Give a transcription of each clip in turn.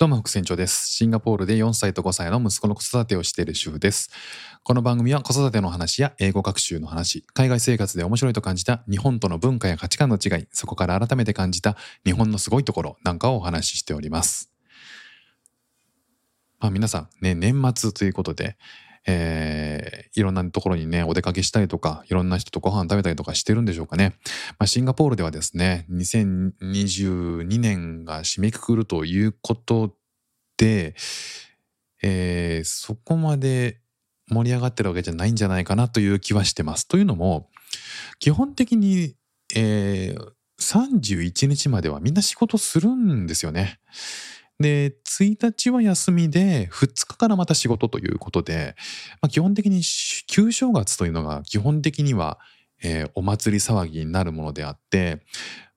どうも副船長です。シンガポールで4歳と5歳の息子の子育てをしている主婦です。この番組は子育ての話や英語学習の話、海外生活で面白いと感じた日本との文化や価値観の違い、そこから改めて感じた日本のすごいところなんかをお話ししております。まあ皆さんね、年末ということで、えーいろんなところにね、お出かけしたりとか、いろんな人とご飯食べたりとかしてるんでしょうかね。まあ、シンガポールではですね、2022年が締めくくるということで、えーそこまで盛り上がってるわけじゃないんじゃないかなという気はしてます。というのも、基本的に、えー31日まではみんな仕事するんですよね。で、1日は休みで、2日からまた仕事ということで、まあ、基本的に旧正月というのが基本的には、えーお祭り騒ぎになるものであって、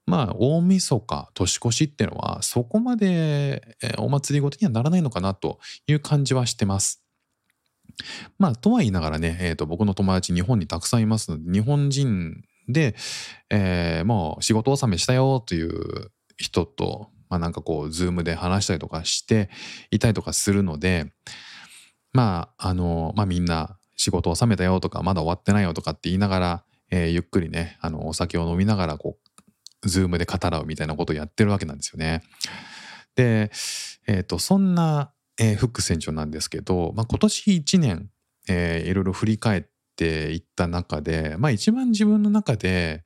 まあ、大晦日、年越しっていうのは、そこまで、えーお祭りごとにはならないのかなという感じはしてます。まあ、とは言いながらね、えーと、僕の友達日本にたくさんいますので、日本人で、えーもう仕事納めしたよという人と、まあなんかこう、ズームで話したりとかしていたりとかするので、まあ、あの、まあみんな仕事を納めたよとか、まだ終わってないよとかって言いながら、えーゆっくりね、あの、お酒を飲みながら、こう、ズームで語らうみたいなことをやってるわけなんですよね。で、えっ、と、そんな、えーフック船長なんですけど、まあ今年1年、えーいろいろ振り返っていった中で、まあ一番自分の中で、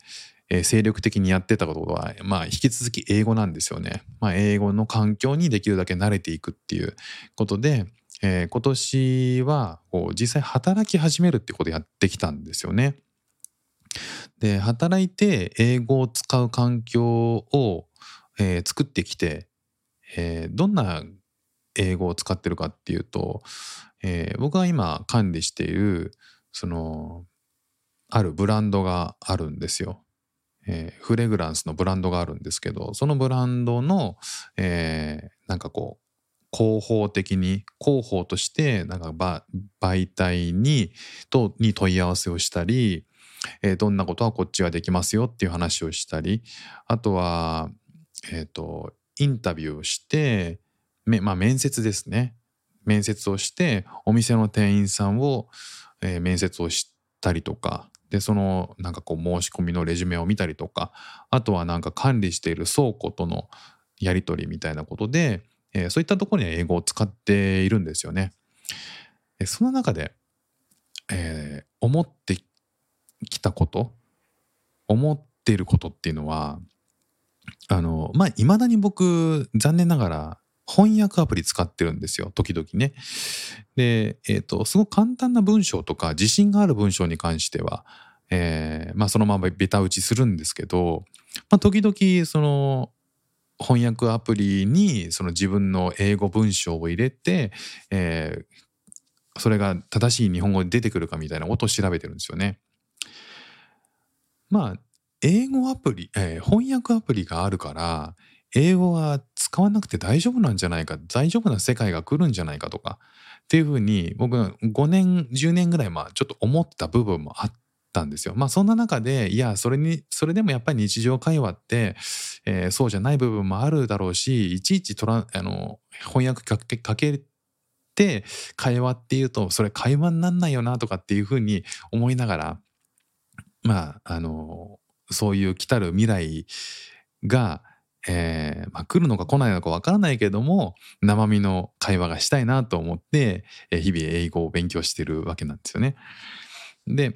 えー精力的にやってたことは、まあ引き続き英語なんですよね。まあ英語の環境にできるだけ慣れていくっていうことで、えー今年はこう実際働き始めるっていうことをやってきたんですよね。で、働いて英語を使う環境を、えー作ってきて、えーどんな英語を使ってるかっていうと、えー僕が今管理しているそのあるブランドがあるんですよ。えーフレグランスのブランドがあるんですけどそのブランドの、えーなんかこう広報的に広報としてなんか媒体にとに問い合わせをしたり、えーどんなことはこっちができますよっていう話をしたりあとは、えー、とインタビューをして、めまあ、面接ですね。面接をしてお店の店員さんを、えー面接をしたりとかでそのなんかこう申し込みのレジュメを見たりとかあとはなんか管理している倉庫とのやり取りみたいなことで、えーそういったところに英語を使っているんですよね。その中で、えー思ってきたこと思っていることっていうのはあのまあいまだに僕残念ながら翻訳アプリ使ってるんですよ時々ね。で、えっとすごく簡単な文章とか自信がある文章に関しては、えーまあ、そのままベタ打ちするんですけど、まあ、時々その翻訳アプリにその自分の英語文章を入れて、えーそれが正しい日本語で出てくるかみたいなことを調べてるんですよね。まあ英語アプリ、えー翻訳アプリがあるから英語は使わなくて大丈夫なんじゃないか大丈夫な世界が来るんじゃないかとかっていうふうに僕5年10年ぐらいまあちょっと思った部分もあったんですよ。まあそんな中でいやそれにそれでもやっぱり日常会話って、えーそうじゃない部分もあるだろうしいちいちトラあの翻訳かけかけて会話っていうとそれ会話になんないよなとかっていうふうに思いながらまああのそういう来たる未来が、えーまあ、来るのか来ないのかわからないけども生身の会話がしたいなと思って、えー日々英語を勉強してるわけなんですよね。で、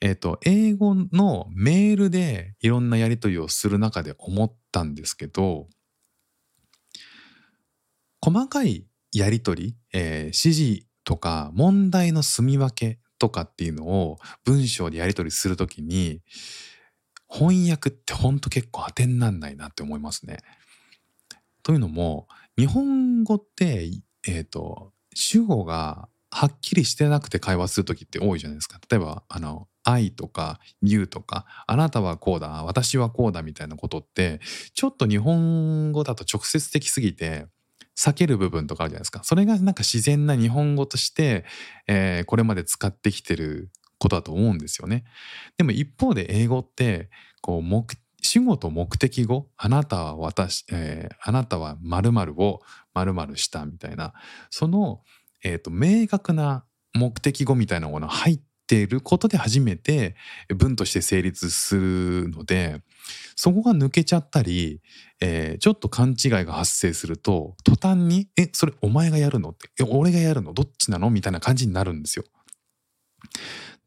えっと英語のメールでいろんなやり取りをする中で思ったんですけど細かいやり取り、えー指示とか問題の住み分けとかっていうのを文章でやり取りするときに翻訳ってほんと結構当てになんないなって思いますね。というのも日本語って、えー、と主語がはっきりしてなくて会話する時って多いじゃないですか。例えばあの「愛」とか「you」とか「あなたはこうだ」「私はこうだ」みたいなことってちょっと日本語だと直接的すぎて避ける部分とかあるじゃないですか。それがなんか自然な日本語として、えーこれまで使ってきてることだと思うんですよね。でも一方で英語ってこう目主語と目的語あなたは私、えーあなたは〇〇を〇〇したみたいなその、えーと明確な目的語みたいなものが入っていることで初めて文として成立するのでそこが抜けちゃったり、えーちょっと勘違いが発生すると途端に「えそれお前がやるの?」って「え俺がやるのどっちなの?」みたいな感じになるんですよ。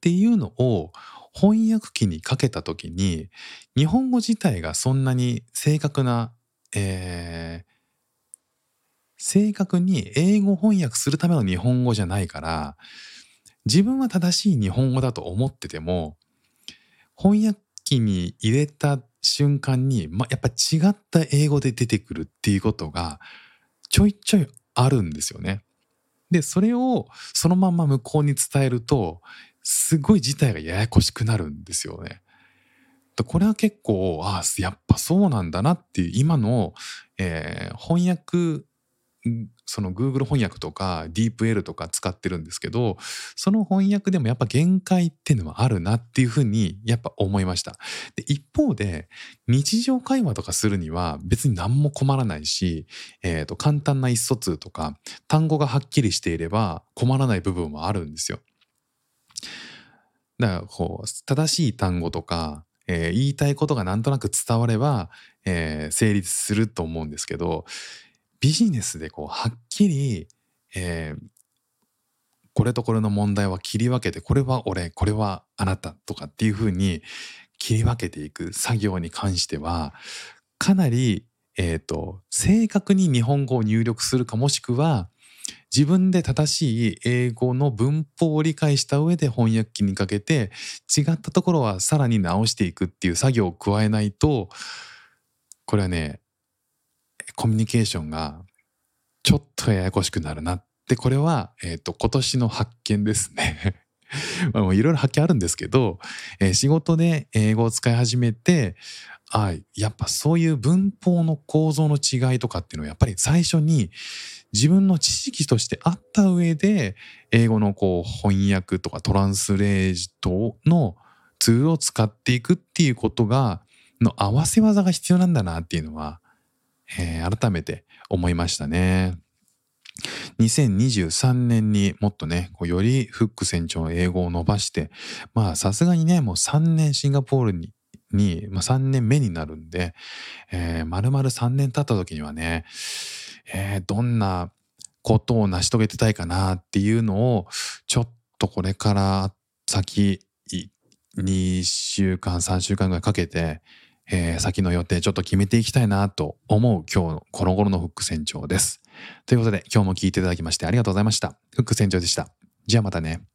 っていうのを翻訳機にかけた時に日本語自体がそんなに正確な、えー正確に英語翻訳するための日本語じゃないから自分は正しい日本語だと思ってても翻訳機に入れた瞬間に、ま、やっぱ違った英語で出てくるっていうことがちょいちょいあるんですよね。でそれをそのまま向こうに伝えるとすごい事態がややこしくなるんですよね。これは結構ああやっぱそうなんだなっていう今の、えー翻訳その Google 翻訳とか DeepL とか使ってるんですけどその翻訳でもやっぱ限界っていうのはあるなっていうふうにやっぱ思いました。で一方で日常会話とかするには別に何も困らないし、えーと簡単な意思疎通とか単語がはっきりしていれば困らない部分はあるんですよ。だからこう正しい単語とか、えー言いたいことがなんとなく伝われば、えー成立すると思うんですけどビジネスでこうはっきり、えーこれとこれの問題は切り分けてこれは俺これはあなたとかっていうふうに切り分けていく作業に関してはかなり、えーと正確に日本語を入力するかもしくは自分で正しい英語の文法を理解した上で翻訳機にかけて違ったところはさらに直していくっていう作業を加えないとこれはねコミュニケーションがちょっとややこしくなるなってこれは、えー、と今年の発見ですね。まあもういろいろ発見あるんですけど、えー仕事で英語を使い始めてあやっぱそういう文法の構造の違いとかっていうのはやっぱり最初に自分の知識としてあった上で英語のこう翻訳とかトランスレートのツールを使っていくっていうことがの合わせ技が必要なんだなっていうのは、えー改めて思いましたね。2023年にもっとねこうよりフック船長の英語を伸ばしてまあさすがにねもう3年シンガポールにに、まあ、3年目になるんで、えー、丸々3年経った時にはね、えーどんなことを成し遂げてたいかなっていうのをちょっとこれから先2週間3週間ぐらいかけて、えー先の予定ちょっと決めていきたいなと思う今日のこの頃のフック船長です。ということで今日も聞いていただきましてありがとうございました。フック船長でした。じゃあまたね。